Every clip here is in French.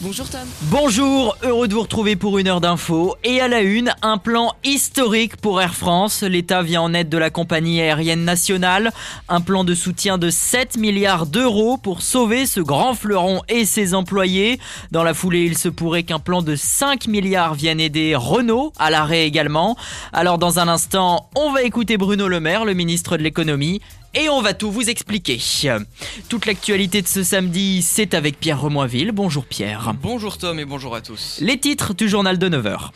Bonjour Tom. Bonjour, heureux de vous retrouver pour une heure d'info. Et à la une, un plan historique pour Air France. L'État vient en aide de la compagnie aérienne nationale. Un plan de soutien de 7 milliards d'euros pour sauver ce grand fleuron et ses employés. Dans la foulée, il se pourrait qu'un plan de 5 milliards vienne aider Renault à l'arrêt également. Alors dans un instant, on va écouter Bruno Le Maire, le ministre de l'économie et on va tout vous expliquer. Toute l'actualité de ce samedi, c'est avec Pierre Remoiville. Bonjour Pierre. Bonjour Tom et bonjour à tous. Les titres du journal de 9h.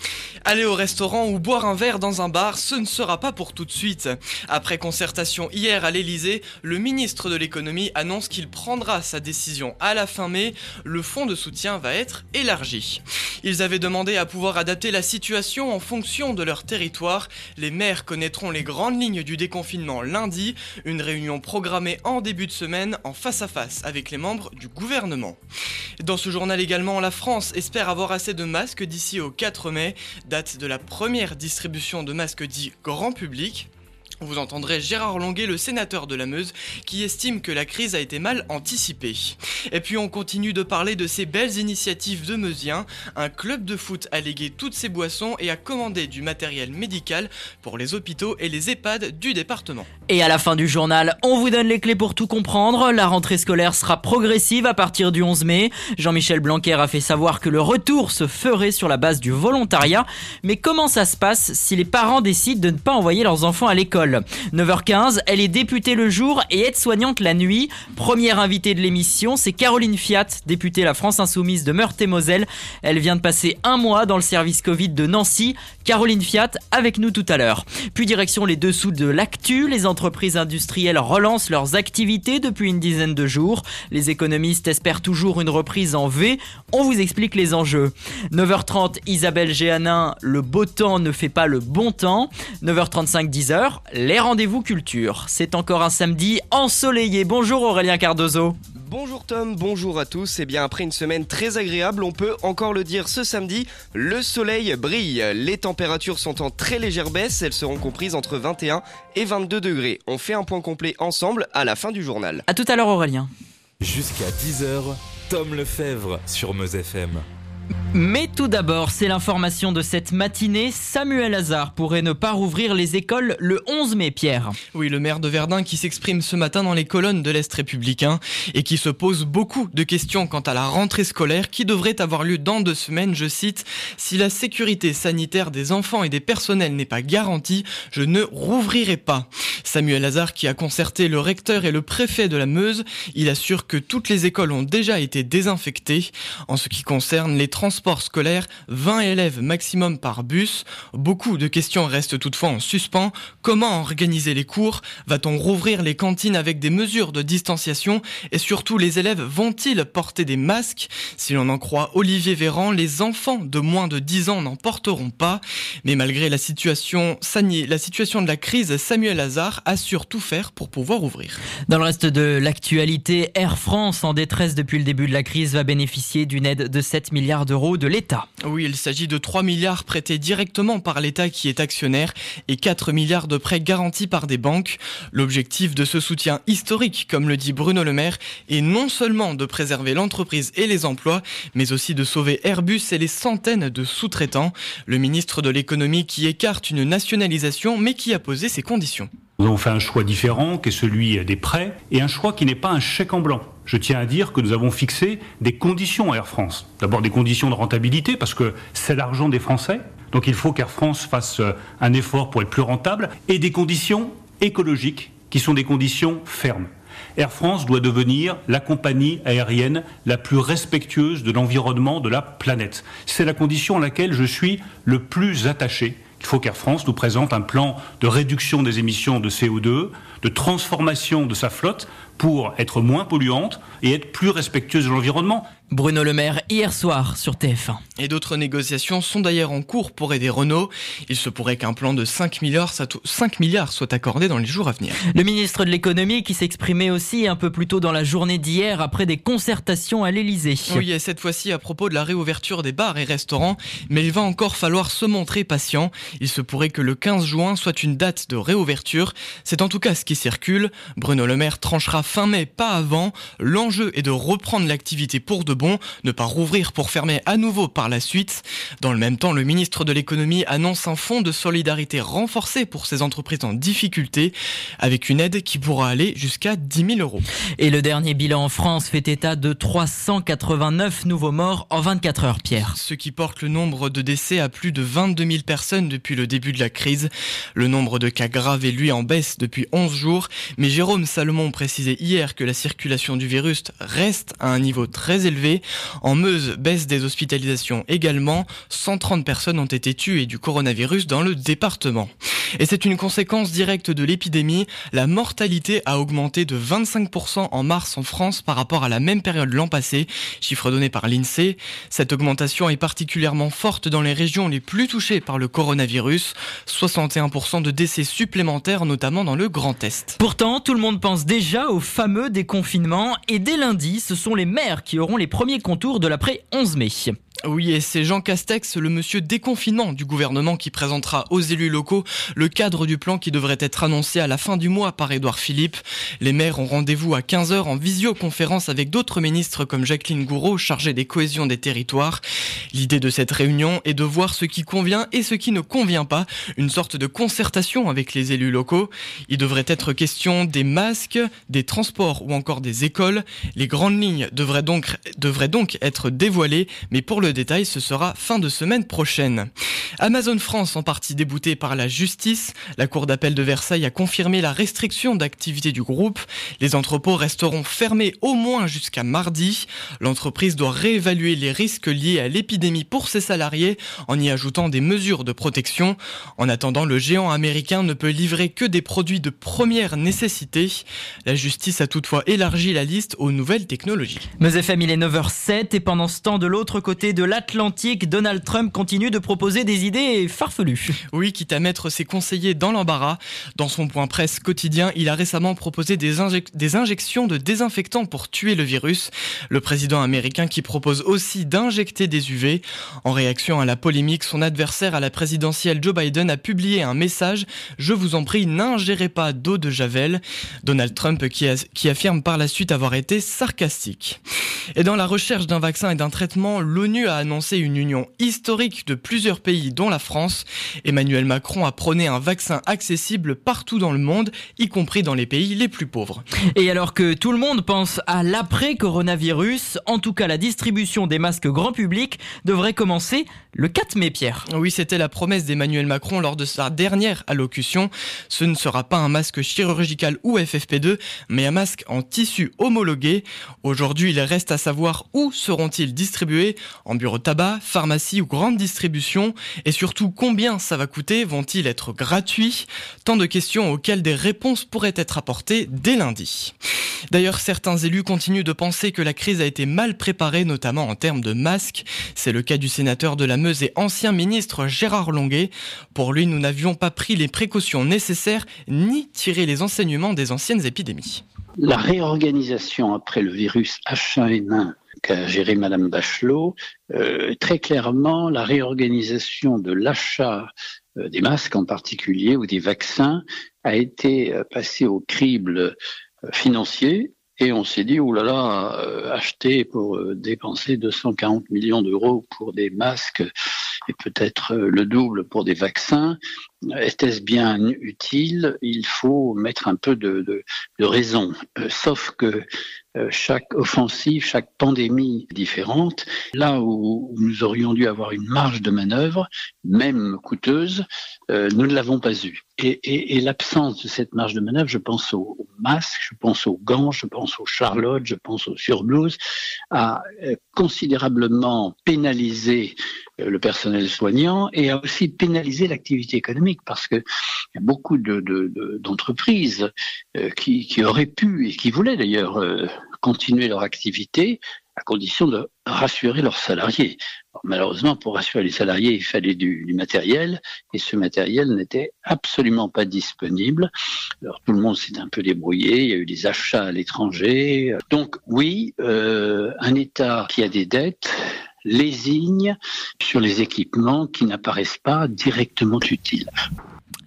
Aller au restaurant ou boire un verre dans un bar, ce ne sera pas pour tout de suite. Après concertation hier à l'Elysée, le ministre de l'économie annonce qu'il prendra sa décision à la fin mai. Le fonds de soutien va être élargi. Ils avaient demandé à pouvoir adapter la situation en fonction de leur territoire. Les maires connaîtront les grandes lignes du déconfinement lundi. Une réunion programmée en début de semaine en face à face avec les membres du gouvernement. Dans ce journal également, la France espère avoir assez de masques d'ici au 4 mai, date de la première distribution de masques dits grand public. Vous entendrez Gérard Longuet, le sénateur de la Meuse, qui estime que la crise a été mal anticipée. Et puis on continue de parler de ces belles initiatives de Meusien. Un club de foot a légué toutes ses boissons et a commandé du matériel médical pour les hôpitaux et les EHPAD du département. Et à la fin du journal, on vous donne les clés pour tout comprendre. La rentrée scolaire sera progressive à partir du 11 mai. Jean-Michel Blanquer a fait savoir que le retour se ferait sur la base du volontariat. Mais comment ça se passe si les parents décident de ne pas envoyer leurs enfants à l'école? 9h15, elle est députée le jour et aide-soignante la nuit. Première invitée de l'émission, c'est Caroline Fiat, députée La France Insoumise de Meurthe-et-Moselle. Elle vient de passer un mois dans le service Covid de Nancy. Caroline Fiat avec nous tout à l'heure. Puis direction les dessous de l'actu. Les industrielles relancent leurs activités depuis une dizaine de jours. Les économistes espèrent toujours une reprise en V. On vous explique les enjeux. 9h30, Isabelle Géanin, le beau temps ne fait pas le bon temps. 9h35, 10h, les rendez-vous culture. C'est encore un samedi ensoleillé. Bonjour Aurélien Cardozo. Bonjour Tom, bonjour à tous. Et eh bien après une semaine très agréable, on peut encore le dire ce samedi, le soleil brille. Les températures sont en très légère baisse, elles seront comprises entre 21 et 22 degrés. On fait un point complet ensemble à la fin du journal. A tout à l'heure Aurélien. Jusqu'à 10h, Tom Lefebvre sur Meuse FM. Mais tout d'abord, c'est l'information de cette matinée. Samuel Hazard pourrait ne pas rouvrir les écoles le 11 mai, Pierre. Oui, le maire de Verdun qui s'exprime ce matin dans les colonnes de l'Est républicain et qui se pose beaucoup de questions quant à la rentrée scolaire qui devrait avoir lieu dans deux semaines. Je cite, Si la sécurité sanitaire des enfants et des personnels n'est pas garantie, je ne rouvrirai pas. Samuel Hazard qui a concerté le recteur et le préfet de la Meuse, il assure que toutes les écoles ont déjà été désinfectées. En ce qui concerne les transport scolaire, 20 élèves maximum par bus. Beaucoup de questions restent toutefois en suspens. Comment organiser les cours? Va-t-on rouvrir les cantines avec des mesures de distanciation? Et surtout, les élèves vont-ils porter des masques? Si l'on en croit Olivier Véran, les enfants de moins de 10 ans n'en porteront pas. Mais malgré la situation, la situation de la crise, Samuel Hazard assure tout faire pour pouvoir ouvrir. Dans le reste de l'actualité, Air France, en détresse depuis le début de la crise, va bénéficier d'une aide de 7 milliards d'euros de l'État. Oui, il s'agit de 3 milliards prêtés directement par l'État qui est actionnaire et 4 milliards de prêts garantis par des banques. L'objectif de ce soutien historique, comme le dit Bruno Le Maire, est non seulement de préserver l'entreprise et les emplois, mais aussi de sauver Airbus et les centaines de sous-traitants. Le ministre de l'économie qui écarte une nationalisation mais qui a posé ses conditions. Nous avons fait un choix différent qui est celui des prêts et un choix qui n'est pas un chèque en blanc je tiens à dire que nous avons fixé des conditions à Air France. D'abord des conditions de rentabilité, parce que c'est l'argent des Français, donc il faut qu'Air France fasse euh, un effort pour être plus rentable, et des conditions écologiques, qui sont des conditions fermes. Air France doit devenir la compagnie aérienne la plus respectueuse de l'environnement de la planète. C'est la condition à laquelle je suis le plus attaché. Il faut qu'Air France nous présente un plan de réduction des émissions de CO2, de transformation de sa flotte pour être moins polluante et être plus respectueuse de l'environnement. Bruno Le Maire hier soir sur TF1. Et d'autres négociations sont d'ailleurs en cours pour aider Renault. Il se pourrait qu'un plan de 5 milliards, 5 milliards soit accordé dans les jours à venir. Le ministre de l'économie qui s'exprimait aussi un peu plus tôt dans la journée d'hier après des concertations à l'Elysée. Oui, et cette fois-ci à propos de la réouverture des bars et restaurants, mais il va encore falloir se montrer patient. Il se pourrait que le 15 juin soit une date de réouverture. C'est en tout cas ce qui circulent. Bruno Le Maire tranchera fin mai, pas avant. L'enjeu est de reprendre l'activité pour de bon, ne pas rouvrir pour fermer à nouveau par la suite. Dans le même temps, le ministre de l'économie annonce un fonds de solidarité renforcé pour ces entreprises en difficulté, avec une aide qui pourra aller jusqu'à 10 000 euros. Et le dernier bilan en France fait état de 389 nouveaux morts en 24 heures, Pierre. Ce qui porte le nombre de décès à plus de 22 000 personnes depuis le début de la crise. Le nombre de cas graves est lui en baisse depuis 11 jours, mais Jérôme Salomon précisait hier que la circulation du virus reste à un niveau très élevé. En Meuse, baisse des hospitalisations également. 130 personnes ont été tuées du coronavirus dans le département. Et c'est une conséquence directe de l'épidémie. La mortalité a augmenté de 25% en mars en France par rapport à la même période l'an passé, chiffre donné par l'INSEE. Cette augmentation est particulièrement forte dans les régions les plus touchées par le coronavirus. 61% de décès supplémentaires, notamment dans le Grand Est. Pourtant, tout le monde pense déjà au fameux déconfinement et dès lundi, ce sont les maires qui auront les premiers contours de l'après 11 mai. Oui, et c'est Jean Castex, le monsieur déconfinement du gouvernement, qui présentera aux élus locaux le cadre du plan qui devrait être annoncé à la fin du mois par Édouard Philippe. Les maires ont rendez-vous à 15h en visioconférence avec d'autres ministres comme Jacqueline Gouraud, chargée des cohésions des territoires. L'idée de cette réunion est de voir ce qui convient et ce qui ne convient pas, une sorte de concertation avec les élus locaux. Il devrait être question des masques, des transports ou encore des écoles. Les grandes lignes devraient donc, devraient donc être dévoilées, mais pour le détail, ce sera fin de semaine prochaine. Amazon France, en partie déboutée par la justice, la Cour d'appel de Versailles a confirmé la restriction d'activité du groupe. Les entrepôts resteront fermés au moins jusqu'à mardi. L'entreprise doit réévaluer les risques liés à l'épidémie pour ses salariés en y ajoutant des mesures de protection. En attendant, le géant américain ne peut livrer que des produits de première nécessité. La justice a toutefois élargi la liste aux nouvelles technologies. Mais FM, il est 9h07 et pendant ce temps, de l'autre côté de l'Atlantique, Donald Trump continue de proposer des idées farfelues. Oui, quitte à mettre ses conseillers dans l'embarras. Dans son point presse quotidien, il a récemment proposé des, injections de désinfectants pour tuer le virus. Le président américain qui propose aussi d'injecter des UV. En réaction à la polémique, son adversaire à la présidentielle Joe Biden a publié un message Je vous en prie, n'ingérez pas d'eau de Javel. Donald Trump qui, qui affirme par la suite avoir été sarcastique. Et dans la recherche d'un vaccin et d'un traitement, l'ONU a annoncé une union historique de plusieurs pays, dont la France. Emmanuel Macron a prôné un vaccin accessible partout dans le monde, y compris dans les pays les plus pauvres. Et alors que tout le monde pense à l'après-coronavirus, en tout cas la distribution des masques grand public devrait commencer le 4 mai, Pierre. Oui, c'était la promesse d'Emmanuel Macron lors de sa dernière allocution. Ce ne sera pas un masque chirurgical ou FFP2, mais un masque en tissu homologué. Aujourd'hui, il reste à savoir où seront-ils distribués En bureau tabac, pharmacie ou grande distribution Et surtout, combien ça va coûter Vont-ils être gratuits? Tant de questions auxquelles des réponses pourraient être apportées dès lundi. D'ailleurs, certains élus continuent de penser que la crise a été mal préparée, notamment en termes de masques. C'est le cas du sénateur de la Meuse et ancien ministre Gérard Longuet. Pour lui, nous n'avions pas pris les précautions nécessaires ni tiré les enseignements des anciennes épidémies. La réorganisation après le virus H1N1 qu'a géré Madame Bachelot, euh, très clairement, la réorganisation de l'achat euh, des masques en particulier ou des vaccins a été euh, passée au crible financier et on s'est dit, oulala, acheter pour dépenser 240 millions d'euros pour des masques et peut-être le double pour des vaccins, était-ce bien utile? Il faut mettre un peu de, raison. sauf que chaque offensive, chaque pandémie différente. Là où nous aurions dû avoir une marge de manœuvre, même coûteuse, euh, nous ne l'avons pas eue. Et, l'absence de cette marge de manœuvre, je pense aux, masques, je pense aux gants, je pense aux charlottes, je pense aux surblouses, a euh, considérablement pénalisé le personnel soignant et a aussi pénalisé l'activité économique parce que beaucoup d'entreprises qui, qui, auraient pu et qui voulaient d'ailleurs continuer leur activité à condition de rassurer leurs salariés. malheureusement, pour rassurer les salariés, il fallait du, matériel et ce matériel n'était absolument pas disponible. Alors tout le monde s'est un peu débrouillé, il y a eu des achats à l'étranger. Donc oui, euh, un État qui a des dettes lésigne sur les équipements qui n'apparaissent pas directement utiles.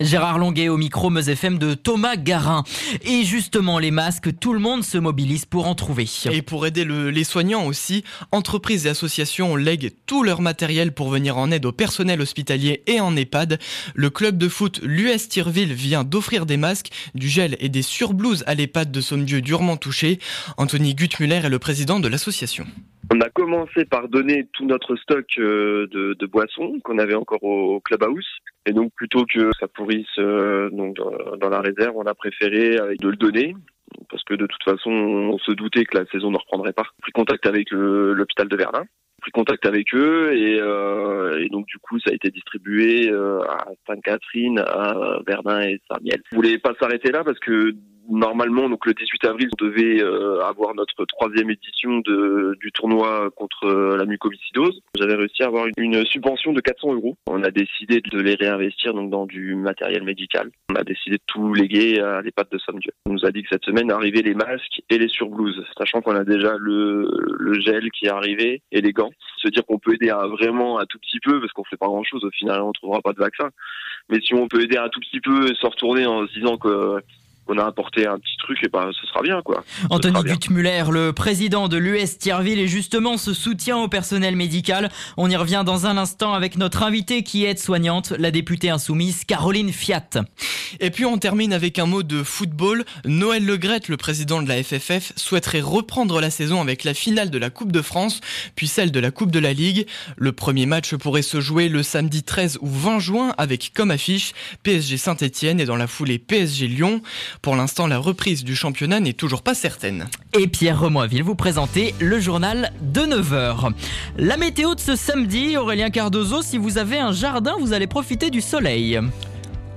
Gérard Longuet au micro Meuse FM de Thomas Garin. Et justement, les masques, tout le monde se mobilise pour en trouver. Et pour aider le- les soignants aussi, entreprises et associations lèguent tout leur matériel pour venir en aide au personnel hospitalier et en EHPAD. Le club de foot l'US Tirville vient d'offrir des masques, du gel et des surblouses à l'EHPAD de Sommieu durement touché. Anthony Guttmuller est le président de l'association. On a commencé par donner tout notre stock euh, de, de boissons qu'on avait encore au, clubhouse. Et donc plutôt que ça pourrisse euh, donc dans, la réserve, on a préféré euh, de le donner parce que de toute façon, on se doutait que la saison ne reprendrait pas. Pris contact avec l'hôpital de Verdun, pris contact avec eux et, euh, et donc du coup, ça a été distribué à Sainte-Catherine, à Verdun et Saint-Miel. On voulait pas s'arrêter là parce que normalement, donc le 18 avril, on devait euh, avoir notre troisième édition de, du tournoi contre euh, la mucoviscidose. J'avais réussi à avoir une, une subvention de 400 euros. On a décidé de les réinvestir donc dans du matériel médical. On a décidé de tout léguer à l'EHPAD de Somme-Dieu. On nous a dit que cette semaine arrivaient les masques et les surblouses, sachant qu'on a déjà le, le gel qui est arrivé et les gants. Se dire qu'on peut aider à vraiment un tout petit peu, parce qu'on fait pas grand chose au final, on trouvera pas de vaccin. Mais si on peut aider un tout petit peu et se retourner en se disant que qu'on a apporté un petit truc, et ben ce sera bien quoi. Anthony. Guttmuller, le président de l'US Thierville, et justement ce soutien au personnel médical. On y revient dans un instant avec notre invitée qui est soignante, la députée insoumise Caroline Fiat. Et puis on termine avec un mot de football. Noël Legrette, le président de la FFF, souhaiterait reprendre la saison avec la finale de la Coupe de France, puis celle de la Coupe de la Ligue. Le premier match pourrait se jouer le samedi 13 ou 20 juin avec comme affiche PSG Saint-Etienne et dans la foulée PSG Lyon. Pour l'instant, la reprise du championnat n'est toujours pas certaine. Et Pierre Remoiville vous présenter le journal de 9h. La météo de ce samedi, Aurélien Cardozo, si vous avez un jardin, vous allez profiter du soleil.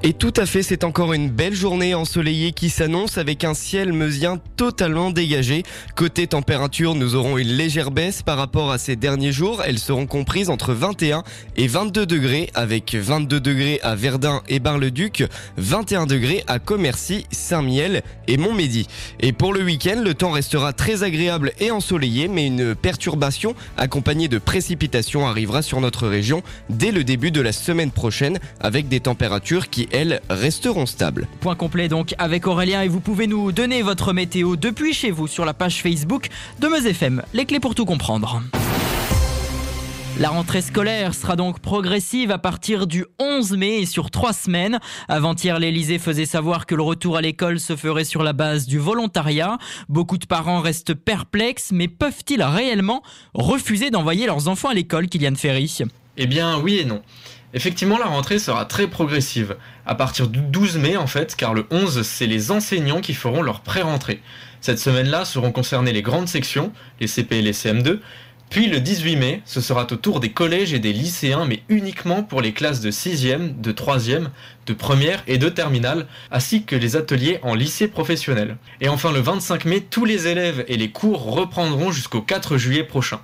Et tout à fait, c'est encore une belle journée ensoleillée qui s'annonce avec un ciel meusien totalement dégagé. Côté température, nous aurons une légère baisse par rapport à ces derniers jours. Elles seront comprises entre 21 et 22 degrés avec 22 degrés à Verdun et Bar-le-Duc, 21 degrés à Commercy, Saint-Miel et Montmédy. Et pour le week-end, le temps restera très agréable et ensoleillé, mais une perturbation accompagnée de précipitations arrivera sur notre région dès le début de la semaine prochaine avec des températures qui, elles, resteront stables. Point complet donc avec Aurélien et vous pouvez nous donner votre météo depuis chez vous sur la page Facebook de Meuse FM. Les clés pour tout comprendre. La rentrée scolaire sera donc progressive à partir du 11 mai et sur trois semaines. Avant-hier, l'Elysée faisait savoir que le retour à l'école se ferait sur la base du volontariat. Beaucoup de parents restent perplexes, mais peuvent-ils réellement refuser d'envoyer leurs enfants à l'école, Kylian Ferry? Eh bien oui et non. Effectivement, la rentrée sera très progressive, à partir du 12 mai en fait, car le 11, c'est les enseignants qui feront leur pré-rentrée. Cette semaine-là seront concernées les grandes sections, les CP et les CM2, puis le 18 mai, ce sera au tour des collèges et des lycéens, mais uniquement pour les classes de 6e, de 3e, de première et de terminale, ainsi que les ateliers en lycée professionnel. Et enfin le 25 mai, tous les élèves et les cours reprendront jusqu'au 4 juillet prochain.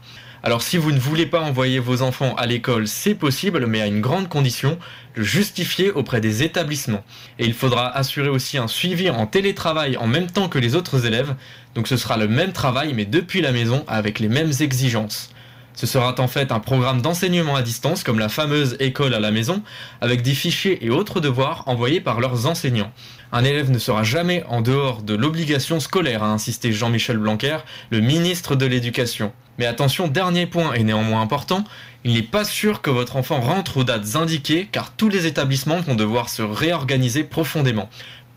Alors si vous ne voulez pas envoyer vos enfants à l'école, c'est possible, mais à une grande condition, le justifier auprès des établissements. Et il faudra assurer aussi un suivi en télétravail en même temps que les autres élèves, donc ce sera le même travail mais depuis la maison avec les mêmes exigences. Ce sera en fait un programme d'enseignement à distance comme la fameuse école à la maison, avec des fichiers et autres devoirs envoyés par leurs enseignants. Un élève ne sera jamais en dehors de l'obligation scolaire, a insisté Jean-Michel Blanquer, le ministre de l'Éducation. Mais attention, dernier point et néanmoins important, il n'est pas sûr que votre enfant rentre aux dates indiquées car tous les établissements vont devoir se réorganiser profondément.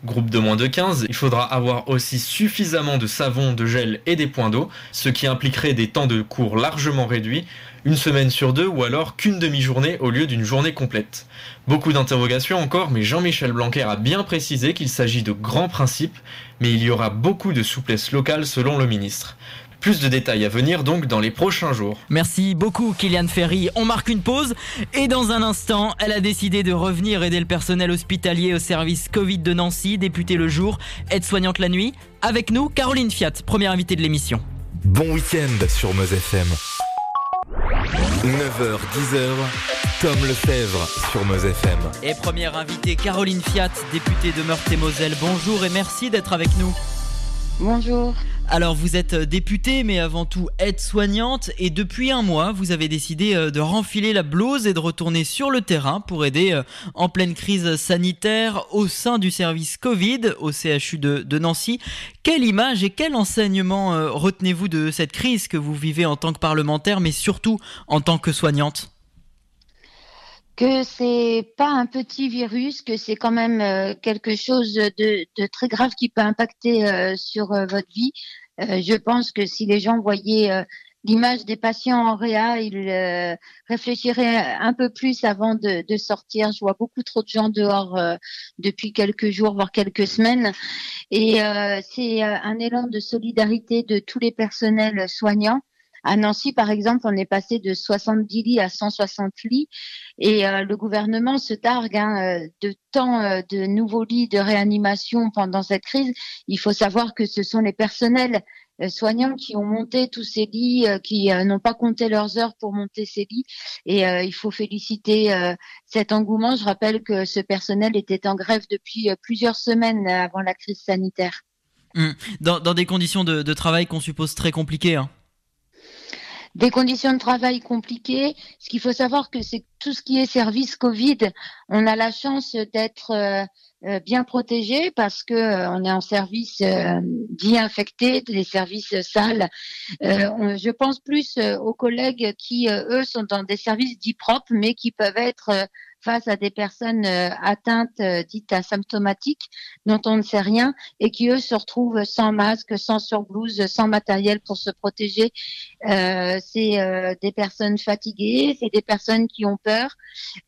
Groupe de moins de 15, il faudra avoir aussi suffisamment de savon, de gel et des points d'eau, ce qui impliquerait des temps de cours largement réduits, une semaine sur deux ou alors qu'une demi-journée au lieu d'une journée complète. Beaucoup d'interrogations encore, mais Jean-Michel Blanquer a bien précisé qu'il s'agit de grands principes, mais il y aura beaucoup de souplesse locale selon le ministre. Plus de détails à venir donc dans les prochains jours. Merci beaucoup Kylian Ferry. On marque une pause et dans un instant, elle a décidé de revenir aider le personnel hospitalier au service Covid de Nancy, députée le jour, aide-soignante la nuit. Avec nous, Caroline Fiat, première invitée de l'émission. Bon week-end sur Meuse FM. 9h, 10h, Tom Lefebvre sur Meuse FM. Et première invitée, Caroline Fiat, députée de Meurthe-et-Moselle. Bonjour et merci d'être avec nous. Bonjour. Alors vous êtes députée mais avant tout aide-soignante et depuis un mois vous avez décidé euh, de renfiler la blouse et de retourner sur le terrain pour aider euh, en pleine crise sanitaire au sein du service Covid au CHU de, Nancy. Quelle image et quel enseignement euh, retenez-vous de cette crise que vous vivez en tant que parlementaire mais surtout en tant que soignante? Que c'est pas un petit virus, que c'est quand même euh, quelque chose de, de, très grave qui peut impacter euh, sur euh, votre vie. je pense que si les gens voyaient l'image des patients en réa, ils réfléchiraient un peu plus avant de, de, sortir. Je vois beaucoup trop de gens dehors depuis quelques jours, voire quelques semaines. Et c'est un élan de solidarité de tous les personnels soignants à Nancy, par exemple, on est passé de 70 lits à 160 lits et euh, le gouvernement se targue hein, euh, de tant euh, de nouveaux lits de réanimation pendant cette crise. Il faut savoir que ce sont les personnels soignants qui ont monté tous ces lits, qui n'ont pas compté leurs heures pour monter ces lits. Et il faut féliciter cet engouement. Je rappelle que ce personnel était en grève depuis plusieurs semaines avant la crise sanitaire. Hum. Dans, des conditions de, de travail qu'on suppose très compliquées. Hein des conditions de travail compliquées. Ce qu'il faut savoir que c'est tout ce qui est service Covid, on a la chance d'être euh, euh, bien protégé parce que euh, on est en service dit infecté, des services sales. je pense plus aux collègues qui eux sont dans des services dits propres, mais qui peuvent être face à des personnes euh, atteintes euh, dites asymptomatiques dont on ne sait rien et qui eux se retrouvent sans masque, sans surblouse, sans matériel pour se protéger. Euh, c'est euh, des personnes fatiguées, c'est des personnes qui ont peur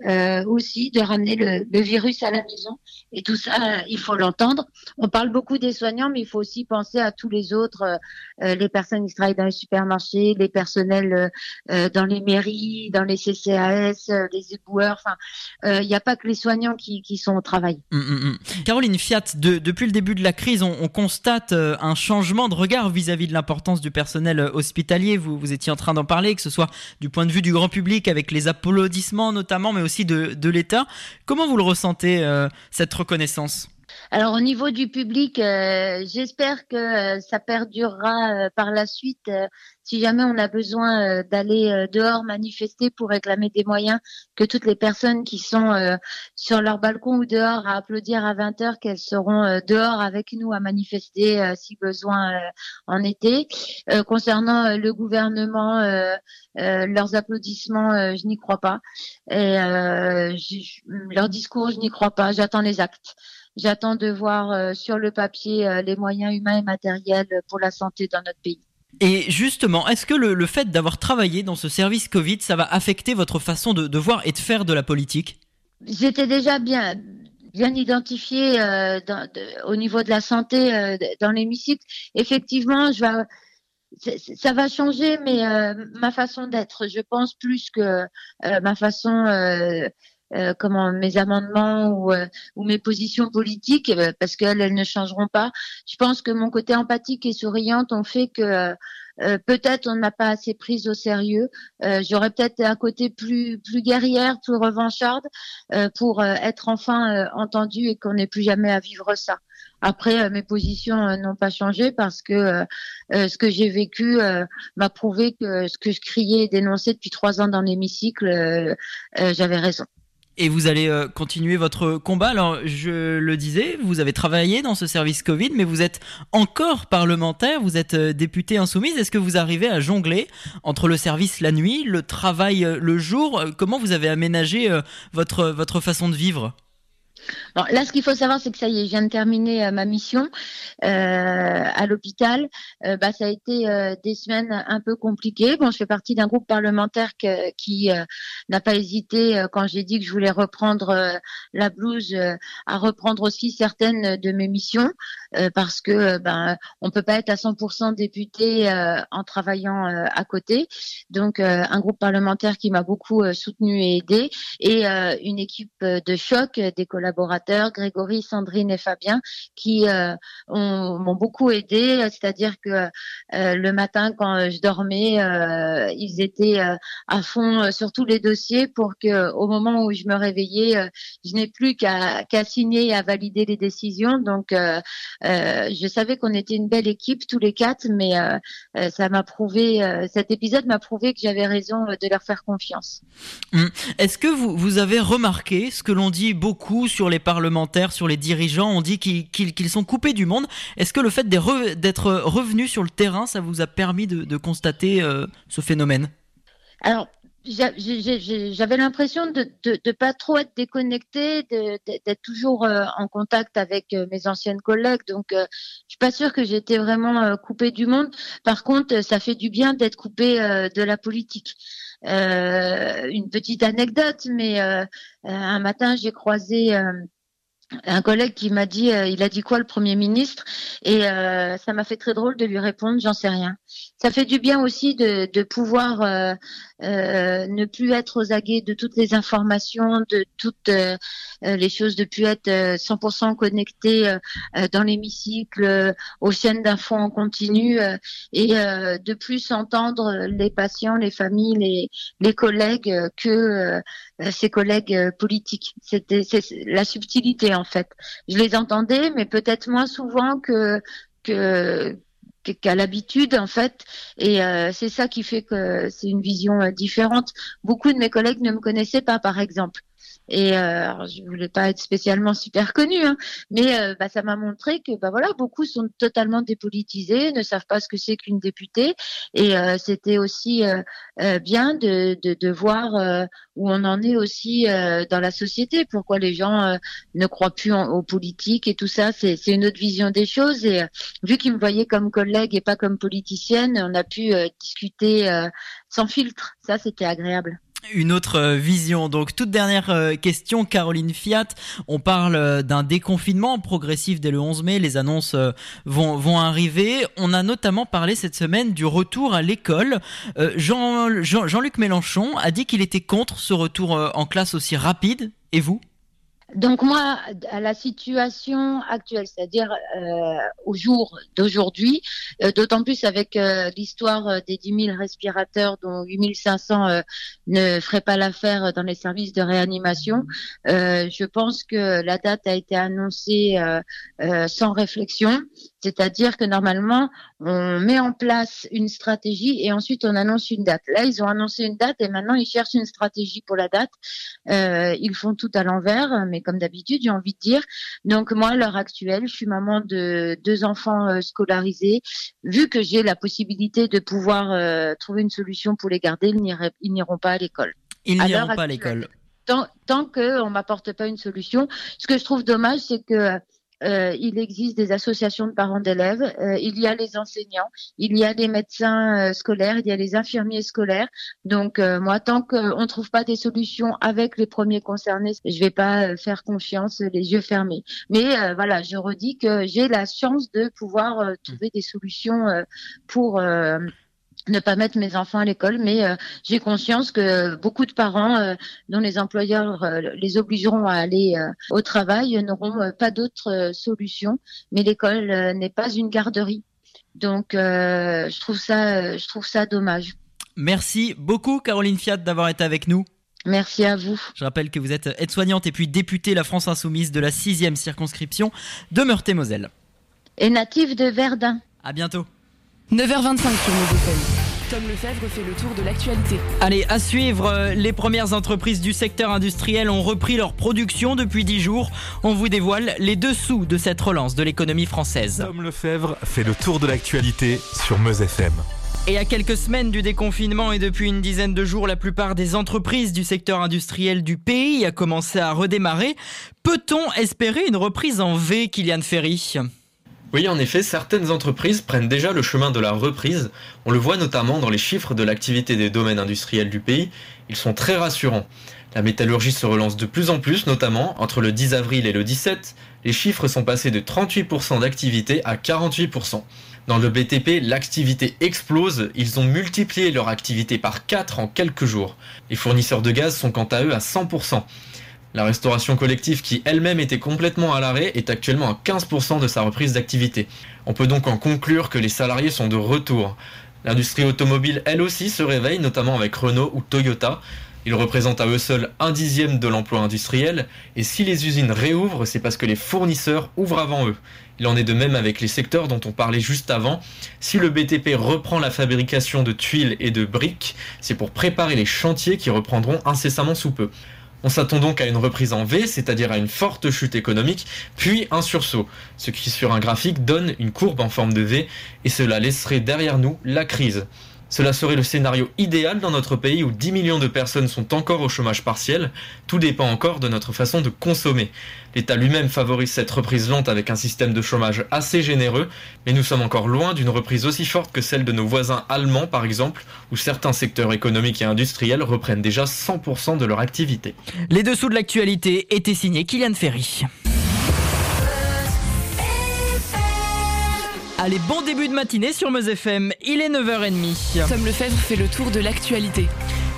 euh, aussi de ramener le, le, virus à la maison. Et tout ça, il faut l'entendre. On parle beaucoup des soignants, mais il faut aussi penser à tous les autres, les personnes qui travaillent dans les supermarchés, les personnels dans les mairies, dans les CCAS, les éboueurs. Enfin, il euh, n'y a pas que les soignants qui, sont au travail. Hum, hum, hum. Caroline Fiat, depuis le début de la crise, on, constate euh, un changement de regard vis-à-vis de l'importance du personnel euh, hospitalier. Vous étiez en train d'en parler, que ce soit du point de vue du grand public, avec les applaudissements notamment, mais aussi de, l'État. Comment vous le ressentez, cette reconnaissance? Alors au niveau du public, j'espère que ça perdurera par la suite si jamais on a besoin euh, d'aller euh, dehors manifester pour réclamer des moyens, que toutes les personnes qui sont euh, sur leur balcon ou dehors à applaudir à 20 heures, qu'elles seront dehors avec nous à manifester si besoin en été. concernant le gouvernement, leurs applaudissements, je n'y crois pas. Et leur discours, je n'y crois pas. J'attends les actes. J'attends de voir sur le papier les moyens humains et matériels pour la santé dans notre pays. Et justement, est-ce que le, fait d'avoir travaillé dans ce service Covid, ça va affecter votre façon de, voir et de faire de la politique? J'étais déjà bien bien identifié euh, au niveau de la santé euh, dans l'hémicycle. Effectivement, je vais, ça va changer, mais euh, ma façon d'être, je pense plus que ma façon euh, comment mes amendements ou, euh, ou mes positions politiques euh, parce qu'elles elles ne changeront pas. Je pense que mon côté empathique et souriante ont fait que peut-être on ne m'a pas assez prise au sérieux. J'aurais peut-être un côté plus plus guerrière, plus revancharde pour être enfin entendue et qu'on n'ait plus jamais à vivre ça. Après, mes positions n'ont pas changé parce que ce que j'ai vécu m'a prouvé que ce que je criais et dénonçais depuis trois ans dans l'hémicycle, j'avais raison. Et vous allez euh, continuer votre combat. Alors, je le disais, vous avez travaillé dans ce service Covid, mais vous êtes encore parlementaire, vous êtes euh, député insoumise. Est-ce que vous arrivez à jongler entre le service la nuit, le travail euh, le jour? Comment vous avez aménagé votre, votre façon de vivre? Là, ce qu'il faut savoir, c'est que ça y est, je viens de terminer euh, ma mission euh, à l'hôpital. Euh, bah, ça a été des semaines un peu compliquées. Bon, je fais partie d'un groupe parlementaire qui n'a pas hésité quand j'ai dit que je voulais reprendre la blouse, à reprendre aussi certaines de mes missions, parce que ben on peut pas être à 100% député en travaillant à côté. Donc, un groupe parlementaire qui m'a beaucoup soutenu et aidé, et une équipe de choc des collaborateurs Grégory, Sandrine et Fabien, qui m'ont beaucoup aidé. C'est-à-dire que le matin, quand je dormais, ils étaient à fond sur tous les dossiers pour que, au moment où je me réveillais, je n'ai plus qu'à signer et à valider les décisions. Donc, je savais qu'on était une belle équipe tous les quatre, mais ça m'a prouvé, cet épisode m'a prouvé que j'avais raison de leur faire confiance. Hum. Est-ce que vous, vous avez remarqué ce que l'on dit beaucoup sur les parlementaires, sur les dirigeants On dit qu'ils sont coupés du monde. Est-ce que le fait d'être revenu sur le terrain, ça vous a permis de, constater euh, ce phénomène? Alors, j'avais l'impression de ne pas trop être déconnecté, d'être toujours euh, en contact avec euh, mes anciennes collègues. Donc, je suis pas sûre que j'étais vraiment coupée du monde. Par contre, ça fait du bien d'être coupée de la politique. Euh, une petite anecdote, mais euh, euh, un matin, j'ai croisé un collègue qui m'a dit, il a dit quoi le Premier ministre? Et ça m'a fait très drôle de lui répondre, j'en sais rien. Ça fait du bien aussi de, pouvoir ne plus être aux aguets de toutes les informations, de toutes euh, euh, les choses, de plus être 100% connecté dans l'hémicycle, aux chaînes d'infos en continu, et de plus entendre les patients, les familles, les, les collègues que ses collègues politiques. C'était la subtilité en fait. Je les entendais, mais peut-être moins souvent que que qu'à l'habitude en fait. Et euh, c'est ça qui fait que c'est une vision euh, différente. Beaucoup de mes collègues ne me connaissaient pas par exemple et euh, je voulais pas être spécialement super connue, hein, mais euh, bah, ça m'a montré que bah voilà, beaucoup sont totalement dépolitisés, ne savent pas ce que c'est qu'une députée. Et euh, c'était aussi euh, euh, bien de, de, de voir où on en est aussi dans la société. Pourquoi les gens ne croient plus en, aux politiques et tout ça, c'est une autre vision des choses. Et vu qu'ils me voyaient comme collègue et pas comme politicienne, on a pu discuter sans filtre. Ça, c'était agréable une autre euh, vision. Donc toute dernière euh, question, Caroline Fiat. On parle euh, d'un déconfinement progressif dès le 11 mai. Les annonces vont, arriver. On a notamment parlé cette semaine du retour à l'école. Jean, Jean, Jean-Luc Mélenchon a dit qu'il était contre ce retour en classe aussi rapide. Et vous? Donc moi, à la situation actuelle, c'est-à-dire euh, au jour d'aujourd'hui, euh, d'autant plus avec euh, l'histoire des 10 000 respirateurs dont 8 500 ne feraient pas l'affaire dans les services de réanimation, je pense que la date a été annoncée sans réflexion. C'est-à-dire que normalement, on met en place une stratégie et ensuite on annonce une date. Là, ils ont annoncé une date et maintenant ils cherchent une stratégie pour la date. Ils font tout à l'envers, mais comme d'habitude, j'ai envie de dire. Donc moi, à l'heure actuelle, je suis maman de deux enfants euh, scolarisés. Vu que j'ai la possibilité de pouvoir euh, trouver une solution pour les garder, ils n'iront pas à l'école. Ils n'iront pas à l'école. Tant, tant qu'on m'apporte pas une solution. Ce que je trouve dommage, c'est que euh, il existe des associations de parents d'élèves, euh, il y a les enseignants, il y a les médecins euh, scolaires, il y a les infirmiers scolaires. Donc moi, tant qu'on ne trouve pas des solutions avec les premiers concernés, je vais pas faire confiance les yeux fermés. Mais voilà, je redis que j'ai la chance de pouvoir trouver des solutions pour ne pas mettre mes enfants à l'école, mais euh, j'ai conscience que beaucoup de parents euh, dont les employeurs euh, les obligeront à aller au travail n'auront pas d'autre solution. Mais l'école n'est pas une garderie, donc je trouve ça, je trouve ça dommage. Merci beaucoup Caroline Fiat d'avoir été avec nous. Merci à vous. Je rappelle que vous êtes aide-soignante et puis députée La France Insoumise de la 6 circonscription de Meurthe-et-Moselle. Et native de Verdun. À bientôt. 9h25 sur nos Tom Lefebvre fait le tour de l'actualité. Allez, à suivre, les premières entreprises du secteur industriel ont repris leur production depuis 10 jours. On vous dévoile les dessous de cette relance de l'économie française. Tom Lefebvre fait le tour de l'actualité sur Meuse FM. Et à quelques semaines du déconfinement et depuis une dizaine de jours, la plupart des entreprises du secteur industriel du pays a commencé à redémarrer. Peut-on espérer une reprise en V, Kylian Ferry? Oui, en effet, certaines entreprises prennent déjà le chemin de la reprise. On le voit notamment dans les chiffres de l'activité des domaines industriels du pays. Ils sont très rassurants. La métallurgie se relance de plus en plus, notamment entre le 10 avril et le 17. Les chiffres sont passés de 38% d'activité à 48%. Dans le BTP, l'activité explose, ils ont multiplié leur activité par 4 en quelques jours. Les fournisseurs de gaz sont quant à eux à 100%. La restauration collective qui elle-même était complètement à l'arrêt est actuellement à 15% de sa reprise d'activité. On peut donc en conclure que les salariés sont de retour. L'industrie automobile elle aussi se réveille, notamment avec Renault ou Toyota. Ils représentent à eux seuls un dixième de l'emploi industriel, et si les usines réouvrent, c'est parce que les fournisseurs ouvrent avant eux. Il en est de même avec les secteurs dont on parlait juste avant. Si le BTP reprend la fabrication de tuiles et de briques, c'est pour préparer les chantiers qui reprendront incessamment sous peu. On s'attend donc à une reprise en V, c'est-à-dire à une forte chute économique, puis un sursaut, ce qui sur un graphique donne une courbe en forme de V, et cela laisserait derrière nous la crise. Cela serait le scénario idéal dans notre pays où 10 millions de personnes sont encore au chômage partiel. Tout dépend encore de notre façon de consommer. L'État lui-même favorise cette reprise lente avec un système de chômage assez généreux, mais nous sommes encore loin d'une reprise aussi forte que celle de nos voisins allemands par exemple, où certains secteurs économiques et industriels reprennent déjà 100% de leur activité. Les dessous de l'actualité étaient signés Kylian Ferry. Allez, bon début de matinée sur Meuse FM. Il est 9h30. Tom Lefebvre fait le tour de l'actualité.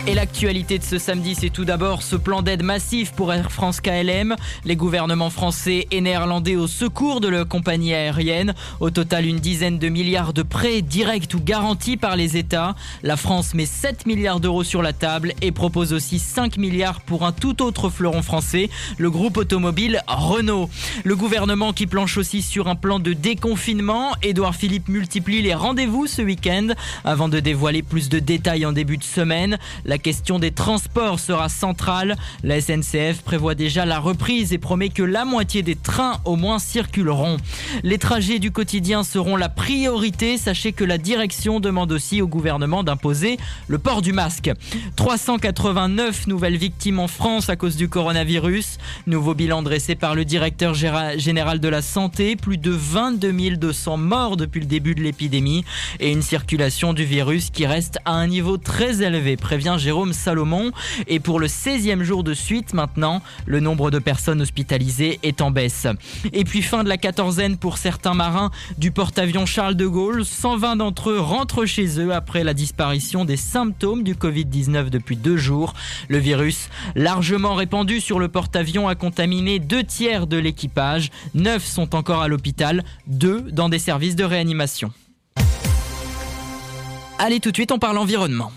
Et l'actualité de ce samedi, c'est tout d'abord ce plan d'aide massif pour Air France KLM. Les gouvernements français et néerlandais au secours de la compagnie aérienne. Au total, une dizaine de milliards de prêts directs ou garantis par les États. La France met 7 milliards d'euros sur la table et propose aussi 5 milliards pour un tout autre fleuron français, le groupe automobile Renault. Le gouvernement qui planche aussi sur un plan de déconfinement. Édouard Philippe multiplie les rendez-vous ce week-end avant de dévoiler plus de détails en début de semaine. Question des transports sera centrale. La SNCF prévoit déjà la reprise et promet que la moitié des trains au moins circuleront. Les trajets du quotidien seront la priorité. Sachez que la direction demande aussi au gouvernement d'imposer le port du masque. 389 nouvelles victimes en France à cause du coronavirus. Nouveau bilan dressé par le directeur général de la santé. Plus de 22 200 morts depuis le début de l'épidémie et une circulation du virus qui reste à un niveau très élevé, prévient Jérôme Salomon. Et pour le 16e jour de suite maintenant, le nombre de personnes hospitalisées est en baisse. Et puis fin de la quatorzaine pour certains marins du porte-avions Charles de Gaulle. 120 d'entre eux rentrent chez eux après la disparition des symptômes du Covid-19 depuis deux jours. Le virus, largement répandu sur le porte-avions, a contaminé deux tiers de l'équipage. Neuf sont encore à l'hôpital, deux dans des services de réanimation. Allez tout de suite, on parle environnement.